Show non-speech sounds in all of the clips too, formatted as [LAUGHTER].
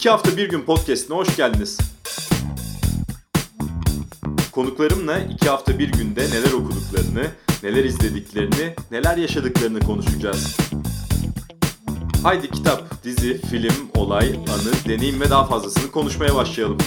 İki hafta bir gün podcastine hoş geldiniz. Konuklarımla iki hafta bir günde neler okuduklarını, neler izlediklerini, neler yaşadıklarını konuşacağız. Haydi kitap, dizi, film, olay, anı, deneyim ve daha fazlasını konuşmaya başlayalım.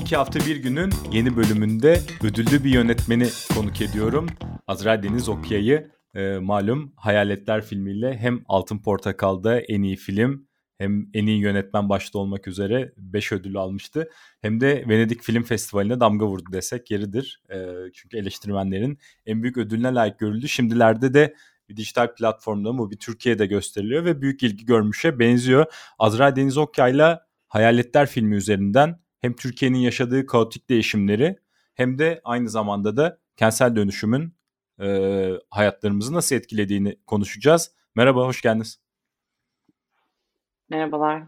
İki hafta bir günün yeni bölümünde ödüllü bir yönetmeni konuk ediyorum. Azra Deniz Okya'yı e, malum Hayaletler filmiyle hem Altın Portakal'da en iyi film hem en iyi yönetmen başta olmak üzere 5 ödülü almıştı. Hem de Venedik Film Festivali'ne damga vurdu desek yeridir. E, çünkü eleştirmenlerin en büyük ödülüne layık görüldü. Şimdilerde de bir dijital platformda bu bir Türkiye'de gösteriliyor ve büyük ilgi görmüşe benziyor. Azra Deniz Okya'yla Hayaletler filmi üzerinden hem Türkiye'nin yaşadığı kaotik değişimleri hem de aynı zamanda da kentsel dönüşümün e, hayatlarımızı nasıl etkilediğini konuşacağız. Merhaba, hoş geldiniz. Merhabalar.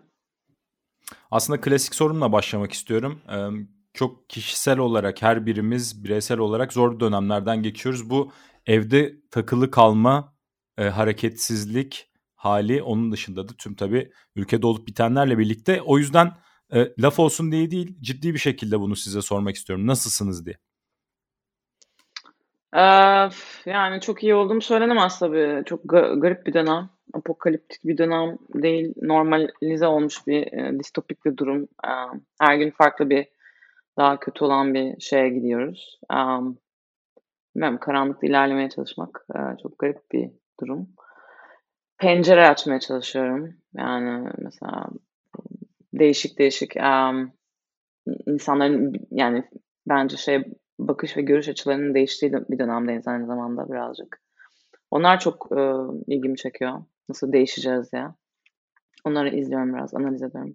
Aslında klasik sorunla başlamak istiyorum. Ee, çok kişisel olarak her birimiz bireysel olarak zor dönemlerden geçiyoruz. Bu evde takılı kalma, e, hareketsizlik hali onun dışında da tüm tabii ülkede olup bitenlerle birlikte. O yüzden e, laf olsun diye değil ciddi bir şekilde bunu size sormak istiyorum. Nasılsınız diye. Yani çok iyi olduğum söylenemez tabii. Çok ga- garip bir dönem. Apokaliptik bir dönem değil. Normalize olmuş bir e, distopik bir durum. Her gün farklı bir daha kötü olan bir şeye gidiyoruz. Ee, bilmiyorum, karanlıkta ilerlemeye çalışmak çok garip bir durum. Pencere açmaya çalışıyorum. Yani mesela değişik değişik um, insanların yani bence şey bakış ve görüş açılarının değiştiği bir dönemdeyiz aynı zamanda birazcık. Onlar çok e, ilgimi çekiyor. Nasıl değişeceğiz ya. Onları izliyorum biraz, analiz ediyorum.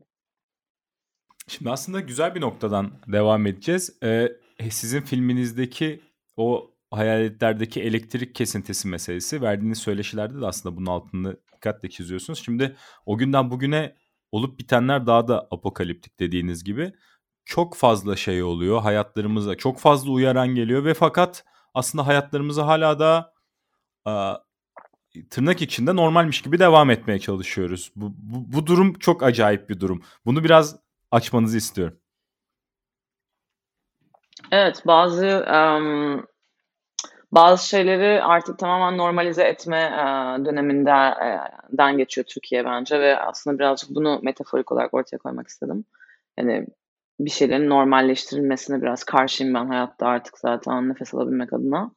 Şimdi aslında güzel bir noktadan devam edeceğiz. Ee, sizin filminizdeki o hayaletlerdeki elektrik kesintisi meselesi verdiğiniz söyleşilerde de aslında bunun altını dikkatle çiziyorsunuz. Şimdi o günden bugüne olup bitenler daha da apokaliptik dediğiniz gibi çok fazla şey oluyor hayatlarımıza. Çok fazla uyaran geliyor ve fakat aslında hayatlarımızı hala da tırnak içinde normalmiş gibi devam etmeye çalışıyoruz. Bu, bu, bu durum çok acayip bir durum. Bunu biraz açmanızı istiyorum. Evet bazı um, bazı şeyleri artık tamamen normalize etme uh, döneminden uh, geçiyor Türkiye bence ve aslında birazcık bunu metaforik olarak ortaya koymak istedim. Yani bir şeylerin normalleştirilmesine biraz karşıyım ben hayatta artık zaten nefes alabilmek adına.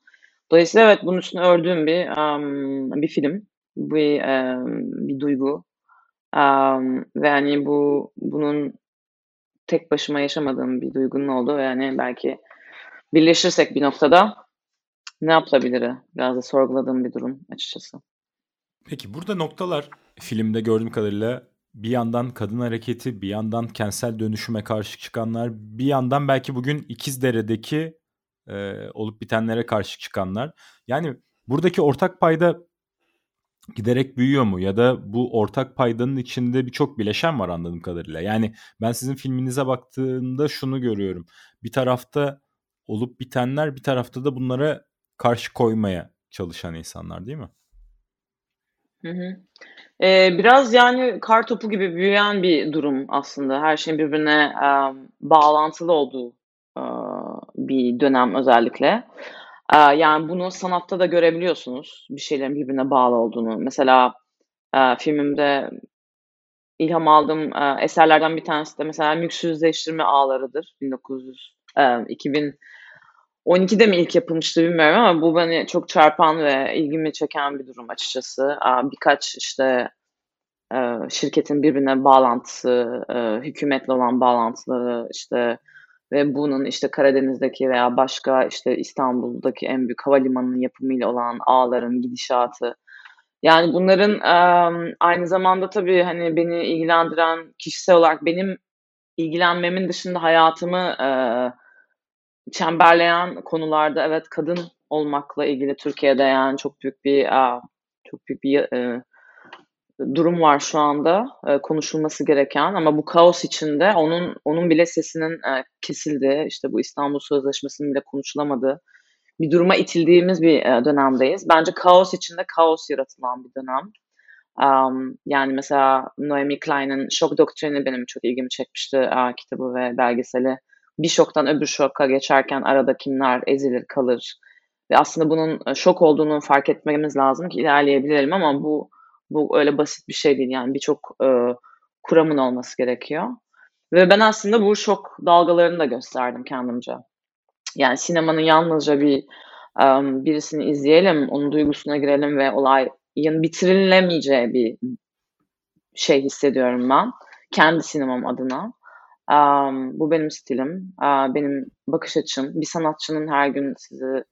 Dolayısıyla evet bunun üstüne ördüğüm bir um, bir film, bir um, bir duygu um, ve hani bu bunun tek başıma yaşamadığım bir duygunun olduğu ve yani belki birleşirsek bir noktada ne yapılabilir biraz da sorguladığım bir durum açıkçası. Peki burada noktalar filmde gördüğüm kadarıyla bir yandan kadın hareketi, bir yandan kentsel dönüşüme karşı çıkanlar, bir yandan belki bugün İkizdere'deki e, olup bitenlere karşı çıkanlar. Yani buradaki ortak payda giderek büyüyor mu? Ya da bu ortak paydanın içinde birçok bileşen var anladığım kadarıyla. Yani ben sizin filminize baktığımda şunu görüyorum. Bir tarafta olup bitenler, bir tarafta da bunlara karşı koymaya çalışan insanlar değil mi? Hı hı. Eee, biraz, yani, kar topu gibi büyüyen bir durum aslında. Her şeyin birbirine, emm, bağlantılı olduğu, aaa, bir dönem özellikle. Aaa, yani, bunu sanatta da görebiliyorsunuz, bir şeylerin birbirine bağlı olduğunu. Mesela, eee, filmimde ilham aldığım, eee, eserlerden bir tanesi de mesela mülksüzleştirme ağlarıdır. 1900 eee, 2012'de mi ilk yapılmıştı bilmiyorum ama bu beni çok çarpan ve ilgimi çeken bir durum açıkçası. Birkaç, işte, eee, şirketin birbirine bağlantısı, eee, hükümetle olan bağlantıları, işte, ve bunun, işte, Karadeniz'deki veya başka, işte, İstanbul'daki en büyük havalimanının yapımıyla olan ağların gidişatı. Yani, bunların, aynı zamanda tabii, hani, beni ilgilendiren, kişisel olarak benim ilgilenmemin dışında hayatımı, eee, çemberleyen konularda evet, kadın olmakla ilgili Türkiye'de, yani, çok büyük bir, çok büyük bir, eee, durum var şu anda, eee, konuşulması gereken ama bu kaos içinde onun onun bile sesinin, eee, kesildiği, işte, bu İstanbul Sözleşmesi'nin bile konuşulamadığı bir duruma itildiğimiz bir e, dönemdeyiz. Bence kaos içinde kaos yaratılan bir dönem. Um, yani mesela Noemi Klein'in Şok Doktrini benim çok ilgimi çekmişti uh, kitabı ve belgeseli. Bir şoktan öbür şoka geçerken arada kimler ezilir kalır. Ve aslında bunun e, şok olduğunu fark etmemiz lazım ki ilerleyebilelim ama bu bu öyle basit bir şey değil. Yani birçok e, kuramın olması gerekiyor. Ve ben aslında bu şok dalgalarını da gösterdim kendimce. Yani sinemanın yalnızca bir um, birisini izleyelim, onun duygusuna girelim ve olayın bitirilemeyeceği bir şey hissediyorum ben. Kendi sinemam adına. Um, bu benim stilim, uh, benim bakış açım. Bir sanatçının her gün sizi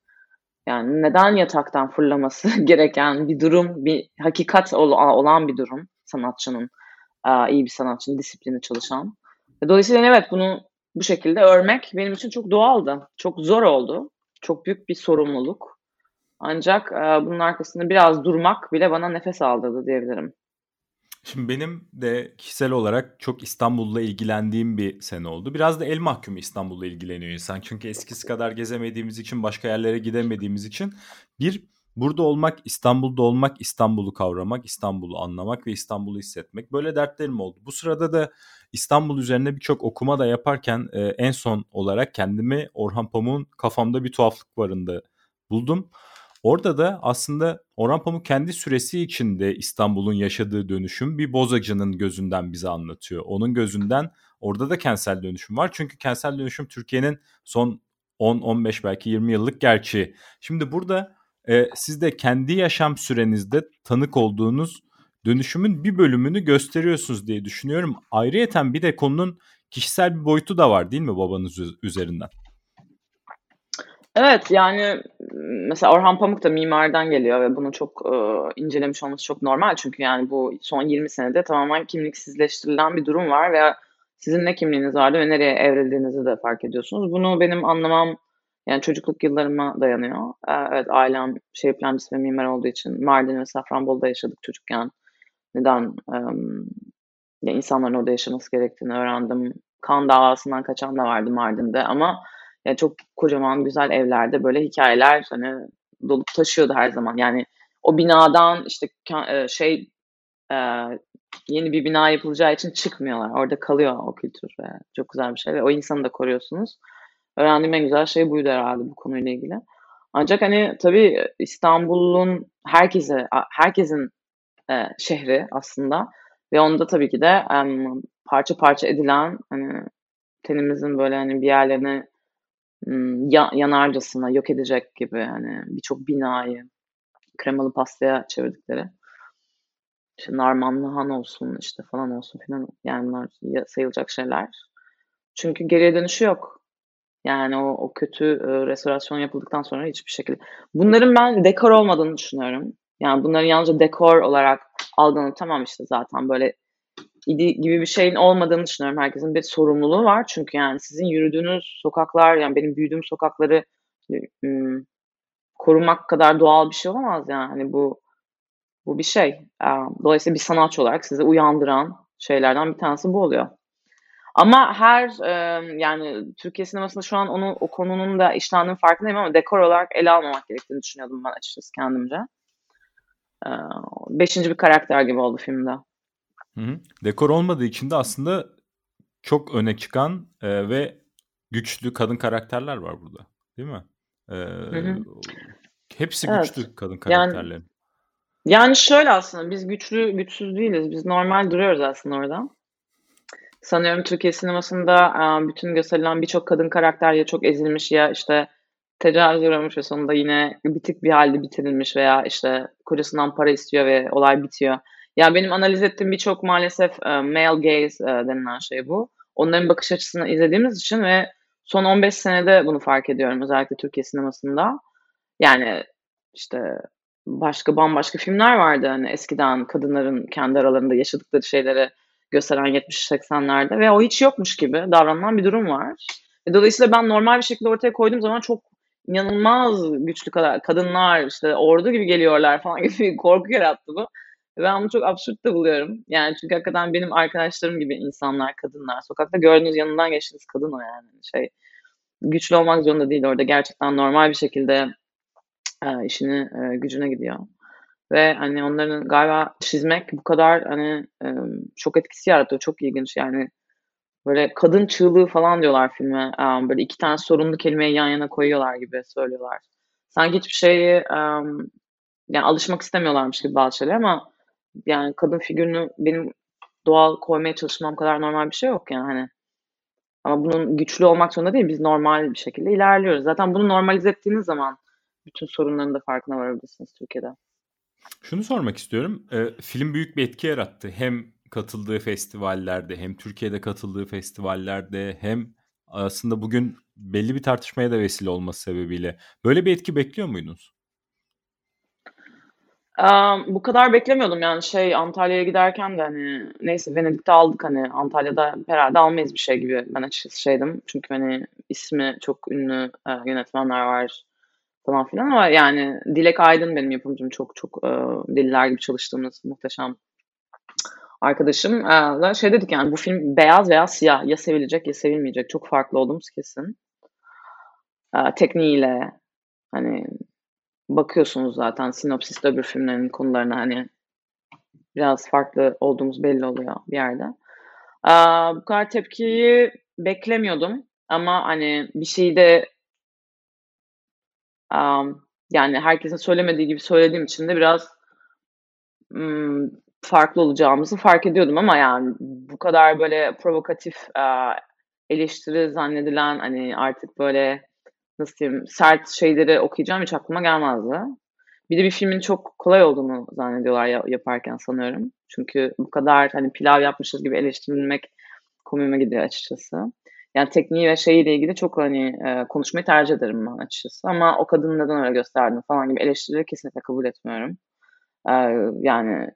yani neden yataktan fırlaması [LAUGHS] gereken bir durum, bir hakikat olan bir durum sanatçının, uh, iyi bir sanatçının disiplini çalışan. Dolayısıyla evet bunu bu şekilde örmek benim için çok doğaldı. Çok zor oldu. Çok büyük bir sorumluluk. Ancak e, bunun arkasında biraz durmak bile bana nefes aldırdı diyebilirim. Şimdi benim de kişisel olarak çok İstanbul'la ilgilendiğim bir sene oldu. Biraz da el mahkumu İstanbul'la ilgileniyor insan. Çünkü eskisi kadar gezemediğimiz için, başka yerlere gidemediğimiz için bir burada olmak, İstanbul'da olmak, İstanbul'u kavramak, İstanbul'u anlamak ve İstanbul'u hissetmek böyle dertlerim oldu. Bu sırada da İstanbul üzerine birçok okuma da yaparken e, en son olarak kendimi Orhan Pamuk'un kafamda bir tuhaflık varında buldum. Orada da aslında Orhan Pamuk kendi süresi içinde İstanbul'un yaşadığı dönüşüm bir bozacının gözünden bize anlatıyor. Onun gözünden orada da kentsel dönüşüm var. Çünkü kentsel dönüşüm Türkiye'nin son 10-15 belki 20 yıllık gerçeği. Şimdi burada e, siz de kendi yaşam sürenizde tanık olduğunuz dönüşümün bir bölümünü gösteriyorsunuz diye düşünüyorum. Ayrıyeten bir de konunun kişisel bir boyutu da var değil mi babanız üzerinden? Evet yani mesela Orhan Pamuk da mimardan geliyor ve bunu çok e, incelemiş olması çok normal. Çünkü yani bu son 20 senede tamamen kimliksizleştirilen bir durum var ve sizin ne kimliğiniz vardı ve nereye evrildiğinizi de fark ediyorsunuz. Bunu benim anlamam yani çocukluk yıllarıma dayanıyor. E, evet ailem şehir plancısı ve mimar olduğu için Mardin ve Safranbolu'da yaşadık çocukken. Neden um, ya insanların orada yaşaması gerektiğini öğrendim. Kan davasından kaçan da vardı Mardin'de ama yani çok kocaman güzel evlerde böyle hikayeler hani dolup taşıyordu her zaman. Yani o binadan işte şey e, yeni bir bina yapılacağı için çıkmıyorlar. Orada kalıyor o kültür çok güzel bir şey ve o insanı da koruyorsunuz. Öğrendiğim en güzel şey buydu herhalde bu konuyla ilgili. Ancak hani tabii İstanbul'un herkese herkesin e, şehri aslında ve onda tabii ki de e, parça parça edilen hani tenimizin böyle hani bir yerlerini ya, yanarcasına yok edecek gibi hani birçok binayı kremalı pastaya çevirdikleri. İşte Narmanlı Han olsun işte falan olsun filan yani bunlar sayılacak şeyler. Çünkü geriye dönüşü yok. Yani o, o kötü restorasyon yapıldıktan sonra hiçbir şekilde. Bunların ben dekor olmadığını düşünüyorum. Yani bunların yalnızca dekor olarak algılanıp tamam işte zaten böyle idi gibi bir şeyin olmadığını düşünüyorum. Herkesin bir sorumluluğu var. Çünkü yani sizin yürüdüğünüz sokaklar yani benim büyüdüğüm sokakları ım, korumak kadar doğal bir şey olamaz yani. Hani bu bu bir şey. Dolayısıyla bir sanatçı olarak sizi uyandıran şeylerden bir tanesi bu oluyor. Ama her yani Türkiye sinemasında şu an onu o konunun da işlendiğinin farkındayım ama dekor olarak ele almamak gerektiğini düşünüyordum ben açıkçası kendimce. Beşinci bir karakter gibi oldu filmde. Hı hı. Dekor olmadığı için de aslında çok öne çıkan e, ve güçlü kadın karakterler var burada. Değil mi? E, hı hı. Hepsi evet. güçlü kadın karakterlerin. Yani, yani şöyle aslında biz güçlü güçsüz değiliz. Biz normal duruyoruz aslında orada. Sanıyorum Türkiye sinemasında bütün gösterilen birçok kadın karakter ya çok ezilmiş ya işte tecavüz uğramış ve sonunda yine bitik bir halde bitirilmiş veya işte kocasından para istiyor ve olay bitiyor. Ya benim analiz ettiğim birçok maalesef e, male gaze e, denilen şey bu. Onların bakış açısını izlediğimiz için ve son 15 senede bunu fark ediyorum özellikle Türkiye sinemasında. Yani işte başka bambaşka filmler vardı hani eskiden kadınların kendi aralarında yaşadıkları şeyleri gösteren 70-80'lerde ve o hiç yokmuş gibi davranılan bir durum var. E, dolayısıyla ben normal bir şekilde ortaya koyduğum zaman çok inanılmaz güçlü kadınlar işte ordu gibi geliyorlar falan [LAUGHS] gibi bir korku yarattı bu. Ben bunu çok absürt de buluyorum. Yani çünkü hakikaten benim arkadaşlarım gibi insanlar, kadınlar. Sokakta gördüğünüz yanından geçtiğiniz kadın o yani. Şey, güçlü olmak zorunda değil orada. Gerçekten normal bir şekilde e, işini e, gücüne gidiyor. Ve hani onların galiba çizmek bu kadar hani e, çok etkisi yaratıyor. Çok ilginç yani. Böyle kadın çığlığı falan diyorlar filme. Um, böyle iki tane sorunlu kelimeyi yan yana koyuyorlar gibi söylüyorlar. Sanki hiçbir şeyi um, yani alışmak istemiyorlarmış gibi bazı şeyler ama yani kadın figürünü benim doğal koymaya çalışmam kadar normal bir şey yok yani hani. Ama bunun güçlü olmak zorunda değil. Biz normal bir şekilde ilerliyoruz. Zaten bunu normalize ettiğiniz zaman bütün sorunların da farkına varabilirsiniz Türkiye'de. Şunu sormak istiyorum. E, film büyük bir etki yarattı. Hem katıldığı festivallerde hem Türkiye'de katıldığı festivallerde hem aslında bugün belli bir tartışmaya da vesile olması sebebiyle. Böyle bir etki bekliyor muydunuz? Bu kadar beklemiyordum yani şey Antalya'ya giderken de hani neyse Venedik'te aldık hani Antalya'da herhalde almayız bir şey gibi ben açıkçası şeydim. Çünkü hani ismi çok ünlü e, yönetmenler var falan filan ama yani Dilek Aydın benim yapımcım çok çok e, deliler gibi çalıştığımız muhteşem arkadaşım e, da şey dedik yani bu film beyaz veya siyah ya sevilecek ya sevilmeyecek çok farklı olduğumuz kesin. E, tekniğiyle hani bakıyorsunuz zaten sinopsiste öbür filmlerin konularına hani biraz farklı olduğumuz belli oluyor bir yerde. Ee, bu kadar tepkiyi beklemiyordum ama hani bir şeyi de um, yani herkesin söylemediği gibi söylediğim için de biraz um, farklı olacağımızı fark ediyordum ama yani bu kadar böyle provokatif uh, eleştiri zannedilen hani artık böyle nasıl diyeyim sert şeyleri okuyacağım hiç aklıma gelmezdi. Bir de bir filmin çok kolay olduğunu zannediyorlar yaparken sanıyorum. Çünkü bu kadar hani pilav yapmışız gibi eleştirilmek komime gidiyor açıkçası. Yani tekniği ve şeyiyle ilgili çok hani e, konuşmayı tercih ederim ben açıkçası. Ama o kadını neden öyle gösterdin falan gibi eleştirileri kesinlikle kabul etmiyorum. E, yani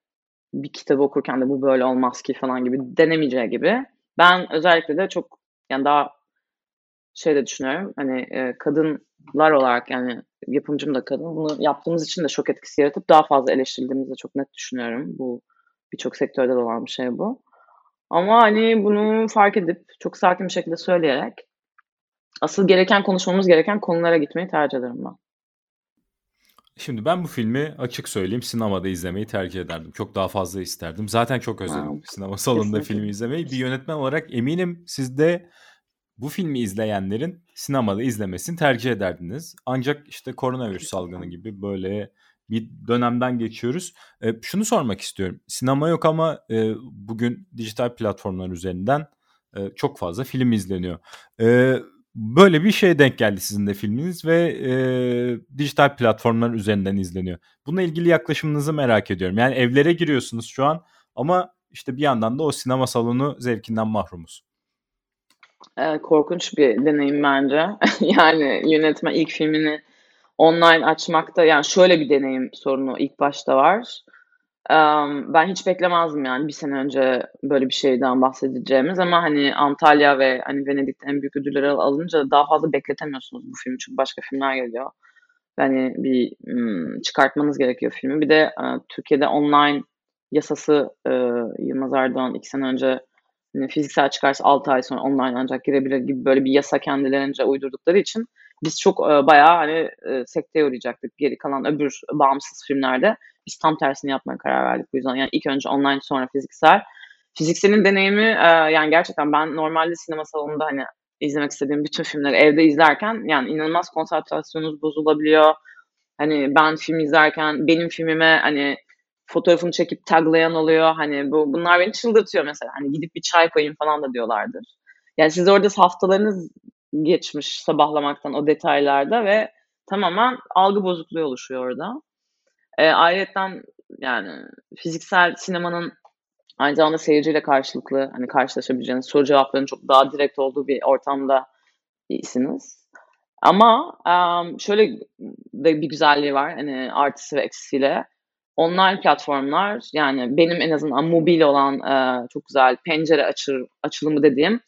bir kitabı okurken de bu böyle olmaz ki falan gibi denemeyeceği gibi. Ben özellikle de çok yani daha şey de düşünüyorum. Hani e, kadınlar olarak yani yapımcım da kadın. Bunu yaptığımız için de şok etkisi yaratıp daha fazla eleştirildiğimizi çok net düşünüyorum. Bu birçok sektörde de olan bir şey bu. Ama hani bunu fark edip çok sakin bir şekilde söyleyerek asıl gereken konuşmamız gereken konulara gitmeyi tercih ederim ben. Şimdi ben bu filmi açık söyleyeyim sinemada izlemeyi tercih ederdim. Çok daha fazla isterdim. Zaten çok özledim wow. sinema salonunda filmi izlemeyi. Bir yönetmen olarak eminim siz de bu filmi izleyenlerin sinemada izlemesini tercih ederdiniz. Ancak işte koronavirüs salgını gibi böyle bir dönemden geçiyoruz. E, şunu sormak istiyorum. Sinema yok ama e, bugün dijital platformlar üzerinden e, çok fazla film izleniyor. E, böyle bir şey denk geldi sizin de filminiz ve e, dijital platformlar üzerinden izleniyor. Bununla ilgili yaklaşımınızı merak ediyorum. Yani evlere giriyorsunuz şu an ama işte bir yandan da o sinema salonu zevkinden mahrumuz. Eee, korkunç bir deneyim bence. [LAUGHS] Yani yönetmen ilk filmini online açmakta yani şöyle bir deneyim sorunu ilk başta var. Emm, ben hiç beklemezdim yani bir sene önce böyle bir şeyden bahsedeceğimiz ama, hani, Antalya ve, hani, Venedik'te en büyük ödülleri alınca daha fazla bekletemiyorsunuz bu filmi çünkü başka filmler geliyor. Hani, bir, ımm, çıkartmanız gerekiyor filmi. Bir de, eee, Türkiye'de online yasası, ııı, Yılmaz Erdoğan 2 sene önce fiziksel çıkarsa 6 ay sonra online ancak girebilir gibi böyle bir yasa kendilerince uydurdukları için biz çok e, bayağı hani e, sekteye uğrayacaktık. Geri kalan öbür bağımsız filmlerde biz tam tersini yapmaya karar verdik bu yüzden. Yani ilk önce online sonra fiziksel. Fizikselin deneyimi e, yani gerçekten ben normalde sinema salonunda hani izlemek istediğim bütün filmleri evde izlerken yani inanılmaz konsantrasyonunuz bozulabiliyor. Hani ben film izlerken benim filmime hani fotoğrafını çekip taglayan oluyor. Hani bu bunlar beni çıldırtıyor mesela. Hani gidip bir çay koyayım falan da diyorlardır. Yani siz orada haftalarınız geçmiş sabahlamaktan o detaylarda ve tamamen algı bozukluğu oluşuyor orada. E, ayrıca yani fiziksel sinemanın aynı zamanda seyirciyle karşılıklı hani karşılaşabileceğiniz soru cevapların çok daha direkt olduğu bir ortamda iyisiniz. Ama um, şöyle de bir güzelliği var hani artısı ve eksisiyle online platformlar yani benim en azından mobil olan e, çok güzel pencere açır, açılımı dediğim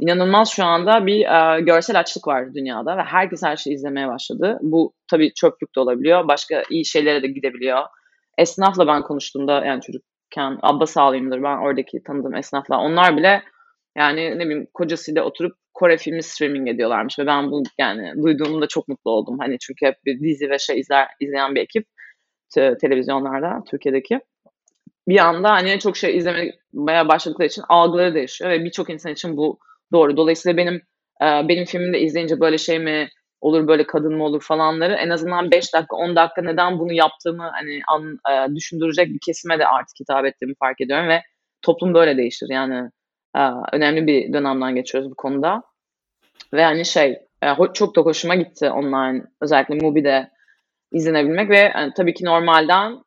inanılmaz şu anda bir e, görsel açlık var dünyada ve herkes her şeyi izlemeye başladı. Bu tabii çöplük de olabiliyor. Başka iyi şeylere de gidebiliyor. Esnafla ben konuştuğumda yani çocukken abba sağlayayımdır ben oradaki tanıdığım esnafla onlar bile yani ne bileyim kocasıyla oturup Kore filmi streaming ediyorlarmış ve ben bu yani duyduğumda çok mutlu oldum. Hani çünkü hep bir dizi ve şey izler, izleyen bir ekip te- televizyonlarda Türkiye'deki. Bir anda hani çok şey izlemeye başladıkları için algıları değişiyor ve birçok insan için bu doğru. Dolayısıyla benim e, benim filmimde izleyince böyle şey mi olur böyle kadın mı olur falanları en azından 5 dakika 10 dakika neden bunu yaptığımı hani an, e, düşündürecek bir kesime de artık hitap ettiğimi fark ediyorum ve toplum böyle değişir. Yani e, önemli bir dönemden geçiyoruz bu konuda. Ve hani şey e, çok da hoşuma gitti online özellikle Mubi'de izlenebilmek ve yani, tabii ki normalden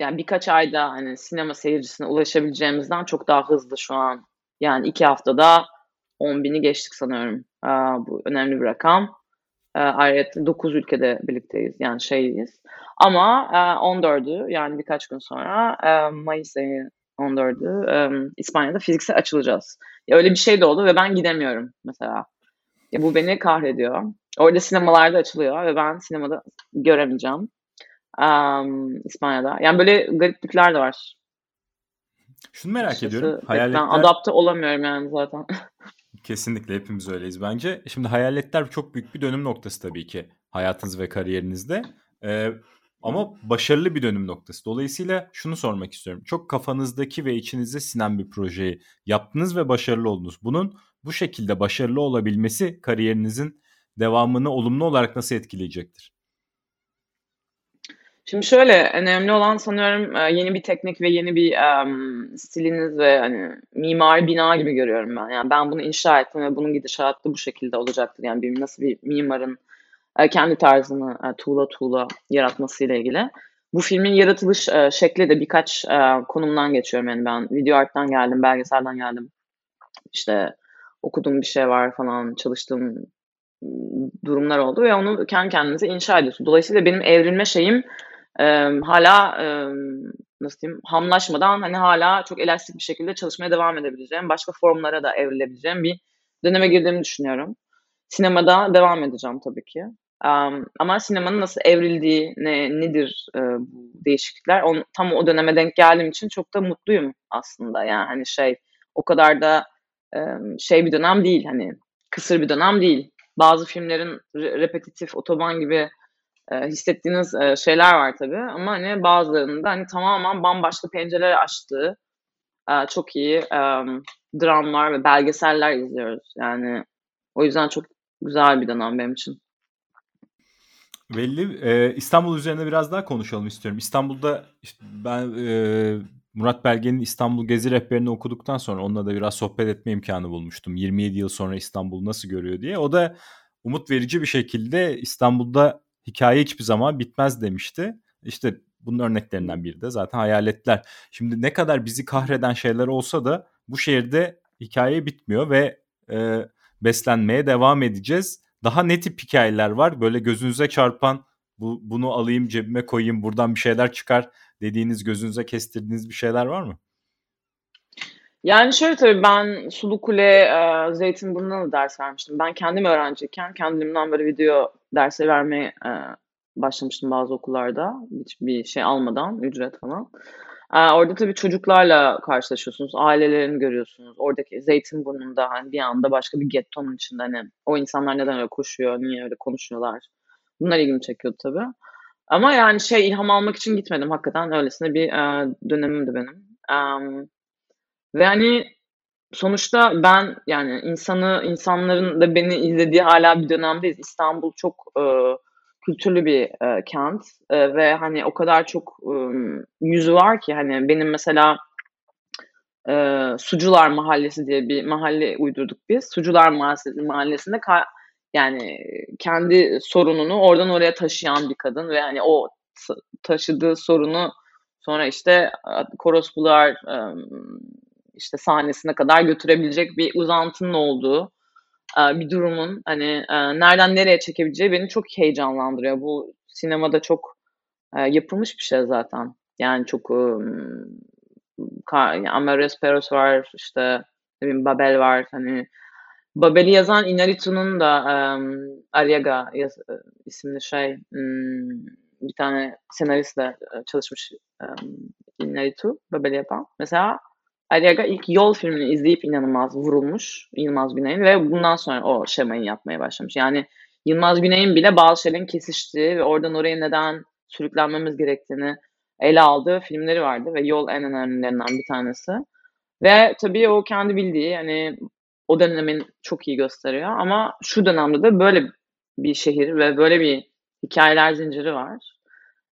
yani birkaç ayda hani sinema seyircisine ulaşabileceğimizden çok daha hızlı şu an. Yani iki haftada 10 bini geçtik sanıyorum. Aa, bu önemli bir rakam. Ee, ayrıca 9 ülkede birlikteyiz. Yani şeyiz. Ama e, 14'ü yani birkaç gün sonra e, Mayıs ayı 14'ü e, İspanya'da fiziksel açılacağız. Ya öyle bir şey de oldu ve ben gidemiyorum mesela. Ya bu beni kahrediyor. Orada sinemalarda açılıyor ve ben sinemada göremeyeceğim. Um, İspanya'da. Yani böyle gariplikler de var. Şunu merak Açıkçası, ediyorum. Hayaletler... Ben adapte olamıyorum yani zaten. [LAUGHS] Kesinlikle hepimiz öyleyiz bence. Şimdi hayaletler çok büyük bir dönüm noktası tabii ki hayatınız ve kariyerinizde. Ee, ama başarılı bir dönüm noktası. Dolayısıyla şunu sormak istiyorum. Çok kafanızdaki ve içinizde sinen bir projeyi yaptınız ve başarılı oldunuz. Bunun bu şekilde başarılı olabilmesi kariyerinizin devamını olumlu olarak nasıl etkileyecektir? Şimdi şöyle önemli olan sanıyorum e, yeni bir teknik ve yeni bir um, stiliniz ve hani mimari bina gibi görüyorum ben. Yani ben bunu inşa ettim ve bunun gidişatı bu şekilde olacaktır. Yani bir nasıl bir mimarın e, kendi tarzını e, tuğla tuğla yaratmasıyla ilgili. Bu filmin yaratılış şekli de birkaç konumdan geçiyorum. Yani ben video art'tan geldim, belgeselden geldim. İşte okuduğum bir şey var falan, çalıştığım durumlar oldu ve onu kendi kendinize inşa ediyorsun. Dolayısıyla benim evrilme şeyim e, hala e, nasıl diyeyim hamlaşmadan hani hala çok elastik bir şekilde çalışmaya devam edebileceğim, başka formlara da evrilebileceğim bir döneme girdiğimi düşünüyorum. Sinemada devam edeceğim tabii ki. Um, ama sinemanın nasıl evrildiği, ne, nedir e, bu değişiklikler, on, tam o döneme denk geldiğim için çok da mutluyum aslında. Yani hani şey, o kadar da e, şey bir dönem değil, hani kısır bir dönem değil. Bazı filmlerin re- repetitif, otoban gibi e, hissettiğiniz e, şeyler var tabii. Ama hani bazılarında hani tamamen bambaşka pencereler açtığı e, çok iyi e, dramlar ve belgeseller izliyoruz. Yani o yüzden çok güzel bir dönem benim için. Belli. Ee, İstanbul üzerine biraz daha konuşalım istiyorum. İstanbul'da işte ben e, Murat Belge'nin İstanbul Gezi Rehberini okuduktan sonra onunla da biraz sohbet etme imkanı bulmuştum. 27 yıl sonra İstanbul nasıl görüyor diye. O da umut verici bir şekilde İstanbul'da hikaye hiçbir zaman bitmez demişti. İşte bunun örneklerinden biri de zaten hayaletler. Şimdi ne kadar bizi kahreden şeyler olsa da bu şehirde hikaye bitmiyor ve e, beslenmeye devam edeceğiz. Daha ne tip hikayeler var? Böyle gözünüze çarpan bu, bunu alayım cebime koyayım buradan bir şeyler çıkar dediğiniz gözünüze kestirdiğiniz bir şeyler var mı? Yani şöyle tabii ben Sulukule, e, Zeytinburnu'na da ders vermiştim. Ben kendim öğrenciyken kendimden böyle video dersi vermeye e, başlamıştım bazı okullarda. Hiçbir şey almadan, ücret falan. E, orada tabii çocuklarla karşılaşıyorsunuz, ailelerini görüyorsunuz. Oradaki Zeytinburnu'nda hani bir anda başka bir gettonun içinde hani o insanlar neden öyle koşuyor, niye öyle konuşuyorlar. Bunlar ilgimi çekiyordu tabii. Ama yani şey ilham almak için gitmedim hakikaten öylesine bir e, dönemimdi benim. Um, ve hani sonuçta ben yani insanı insanların da beni izlediği hala bir dönemdeyiz. İstanbul çok e, kültürlü bir e, kent e, ve hani o kadar çok e, yüzü var ki hani benim mesela e, Sucular Mahallesi diye bir mahalle uydurduk biz. Sucular Mahallesi, Mahallesi'nde ka- yani kendi sorununu oradan oraya taşıyan bir kadın ve hani o taşıdığı sorunu sonra işte Korospular işte sahnesine kadar götürebilecek bir uzantının olduğu bir durumun hani nereden nereye çekebileceği beni çok heyecanlandırıyor. Bu sinemada çok yapılmış bir şey zaten. Yani çok Amadeus Peros var işte ne bileyim Babel var hani Babel'i yazan Inarritu'nun da um, Arriaga yaz, isimli şey um, bir tane senaristle çalışmış um, Inarritu Babel'i yapan. Mesela Ali Aga ilk Yol filmini izleyip inanılmaz vurulmuş Yılmaz Güney'in ve bundan sonra o şemayı yapmaya başlamış. Yani Yılmaz Güney'in bile bazı şeylerin kesiştiği ve oradan oraya neden sürüklenmemiz gerektiğini ele aldığı filmleri vardı ve Yol en önemlilerinden bir tanesi. Ve tabii o kendi bildiği hani o dönemin çok iyi gösteriyor ama şu dönemde de böyle bir şehir ve böyle bir hikayeler zinciri var.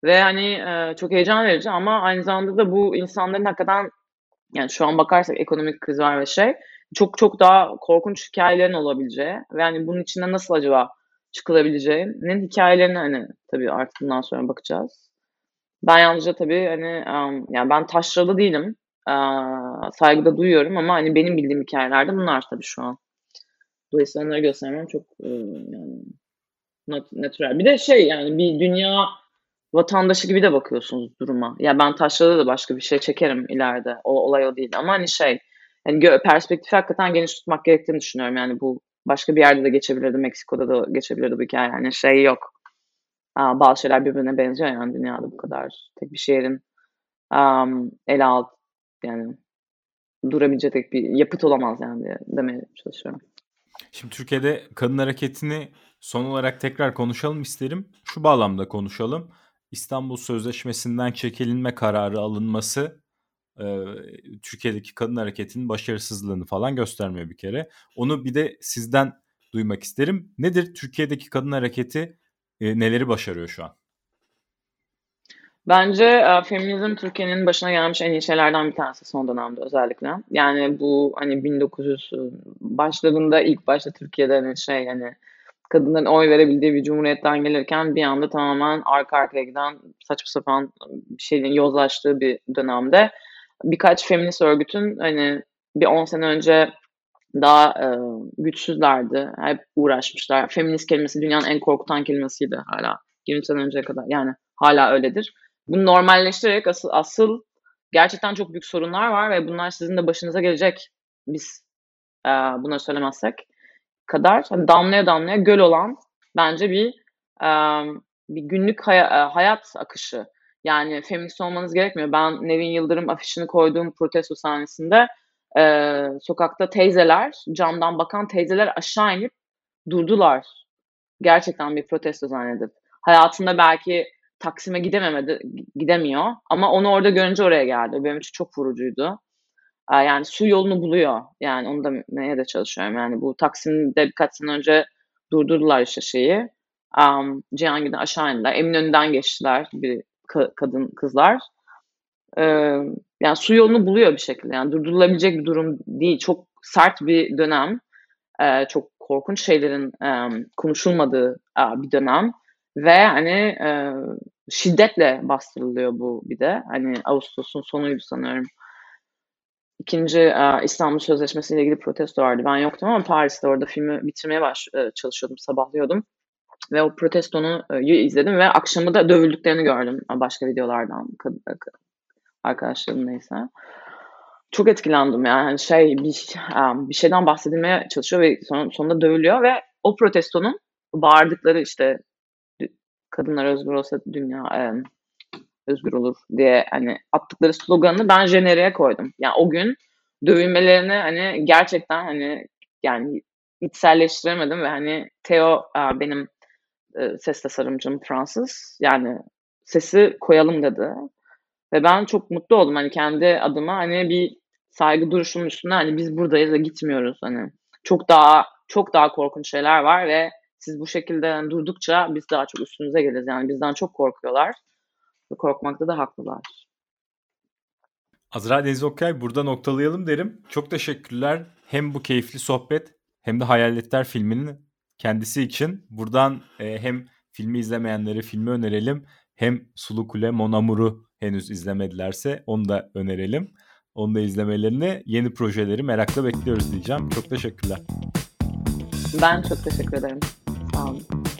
Ve hani e, çok heyecan verici ama aynı zamanda da bu insanların hakikaten yani şu an bakarsak ekonomik kriz var ve şey çok çok daha korkunç hikayelerin olabileceği ve hani bunun içinde nasıl acaba çıkılabileceğinin hikayelerine hani tabii artık bundan sonra bakacağız. Ben yalnızca tabii hani um, yani ben taşralı değilim. Saygıda duyuyorum ama hani benim bildiğim hikayelerde bunlar tabii şu an. Dolayısıyla onları göstermem çok e, yani natural. Bir de şey yani bir dünya vatandaşı gibi de bakıyorsunuz duruma. Ya ben taşrada da başka bir şey çekerim ileride. O olay o değil ama hani şey yani perspektifi hakikaten geniş tutmak gerektiğini düşünüyorum. Yani bu başka bir yerde de geçebilirdi. Meksiko'da da geçebilirdi bu hikaye. Yani şey yok. Aa, bazı şeyler birbirine benziyor yani dünyada bu kadar. Tek bir şehrin um, ele alt yani durabilecek bir yapıt olamaz yani diye demeye çalışıyorum. Şimdi Türkiye'de kadın hareketini son olarak tekrar konuşalım isterim. Şu bağlamda konuşalım. İstanbul Sözleşmesi'nden çekilinme kararı alınması e, Türkiye'deki kadın hareketinin başarısızlığını falan göstermiyor bir kere. Onu bir de sizden duymak isterim. Nedir Türkiye'deki kadın hareketi e, neleri başarıyor şu an? Bence e, feminizm Türkiye'nin başına gelmiş en iyi şeylerden bir tanesi son dönemde özellikle. Yani bu hani 1900 başlarında ilk başta Türkiye'de hani şey hani kadınların oy verebildiği bir cumhuriyetten gelirken bir anda tamamen arka arkaya giden saçma sapan bir şeyin yozlaştığı bir dönemde birkaç feminist örgütün hani bir 10 sene önce daha e, güçsüzlerdi. Hep uğraşmışlar. Feminist kelimesi dünyanın en korkutan kelimesiydi hala. 20 sene önceye kadar. Yani hala öyledir. Bunu normalleştirerek asıl, asıl gerçekten çok büyük sorunlar var ve bunlar sizin de başınıza gelecek. Biz e, bunları söylemezsek kadar hani damlaya damlaya göl olan bence bir e, bir günlük hay- hayat akışı. Yani feminist olmanız gerekmiyor. Ben Nevin Yıldırım afişini koyduğum protesto sahnesinde e, sokakta teyzeler, camdan bakan teyzeler aşağı inip durdular. Gerçekten bir protesto zannedip. Hayatında belki Taksim'e gidememedi, gidemiyor ama onu orada görünce oraya geldi. Benim için çok vurucuydu. Yani su yolunu buluyor. Yani onu da neye de çalışıyorum. Yani bu Taksim'de birkaç sene önce durdurdular işte şeyi. Um, Cihangir'den aşağı indiler. Eminönü'nden geçtiler bir ka- kadın kızlar. Ee, yani su yolunu buluyor bir şekilde. Yani durdurulabilecek bir durum değil. Çok sert bir dönem. Ee, çok korkunç şeylerin e, konuşulmadığı e, bir dönem. Ve hani e, şiddetle bastırılıyor bu bir de. Hani Ağustos'un sonuydu sanıyorum. İkinci e, İstanbul Sözleşmesi ile ilgili protesto vardı. Ben yoktum ama Paris'te orada filmi bitirmeye baş, e, çalışıyordum, sabahlıyordum. Ve o protestonu e, izledim ve akşamı da dövüldüklerini gördüm başka videolardan arkadaşlarım neyse. Çok etkilendim yani şey bir, bir şeyden bahsedilmeye çalışıyor ve son, sonunda dövülüyor ve o protestonun bağırdıkları işte kadınlar özgür olsa dünya e, özgür olur diye hani attıkları sloganını ben jeneriğe koydum. Yani o gün dövülmelerini hani gerçekten hani yani içselleştiremedim ve hani Theo benim e, ses tasarımcım Fransız. Yani sesi koyalım dedi. Ve ben çok mutlu oldum hani kendi adıma hani bir saygı duruşunun üstüne hani biz buradayız ve gitmiyoruz hani. Çok daha çok daha korkunç şeyler var ve siz bu şekilde durdukça biz daha çok üstünüze geliriz. Yani bizden çok korkuyorlar. Ve korkmakta da haklılar. Azra Deniz Okay burada noktalayalım derim. Çok teşekkürler. Hem bu keyifli sohbet hem de Hayaletler filminin kendisi için. Buradan e, hem filmi izlemeyenlere filmi önerelim. Hem Sulu Kule Monamur'u henüz izlemedilerse onu da önerelim. Onu da izlemelerini yeni projeleri merakla bekliyoruz diyeceğim. Çok teşekkürler. Ben çok teşekkür ederim. Paulo.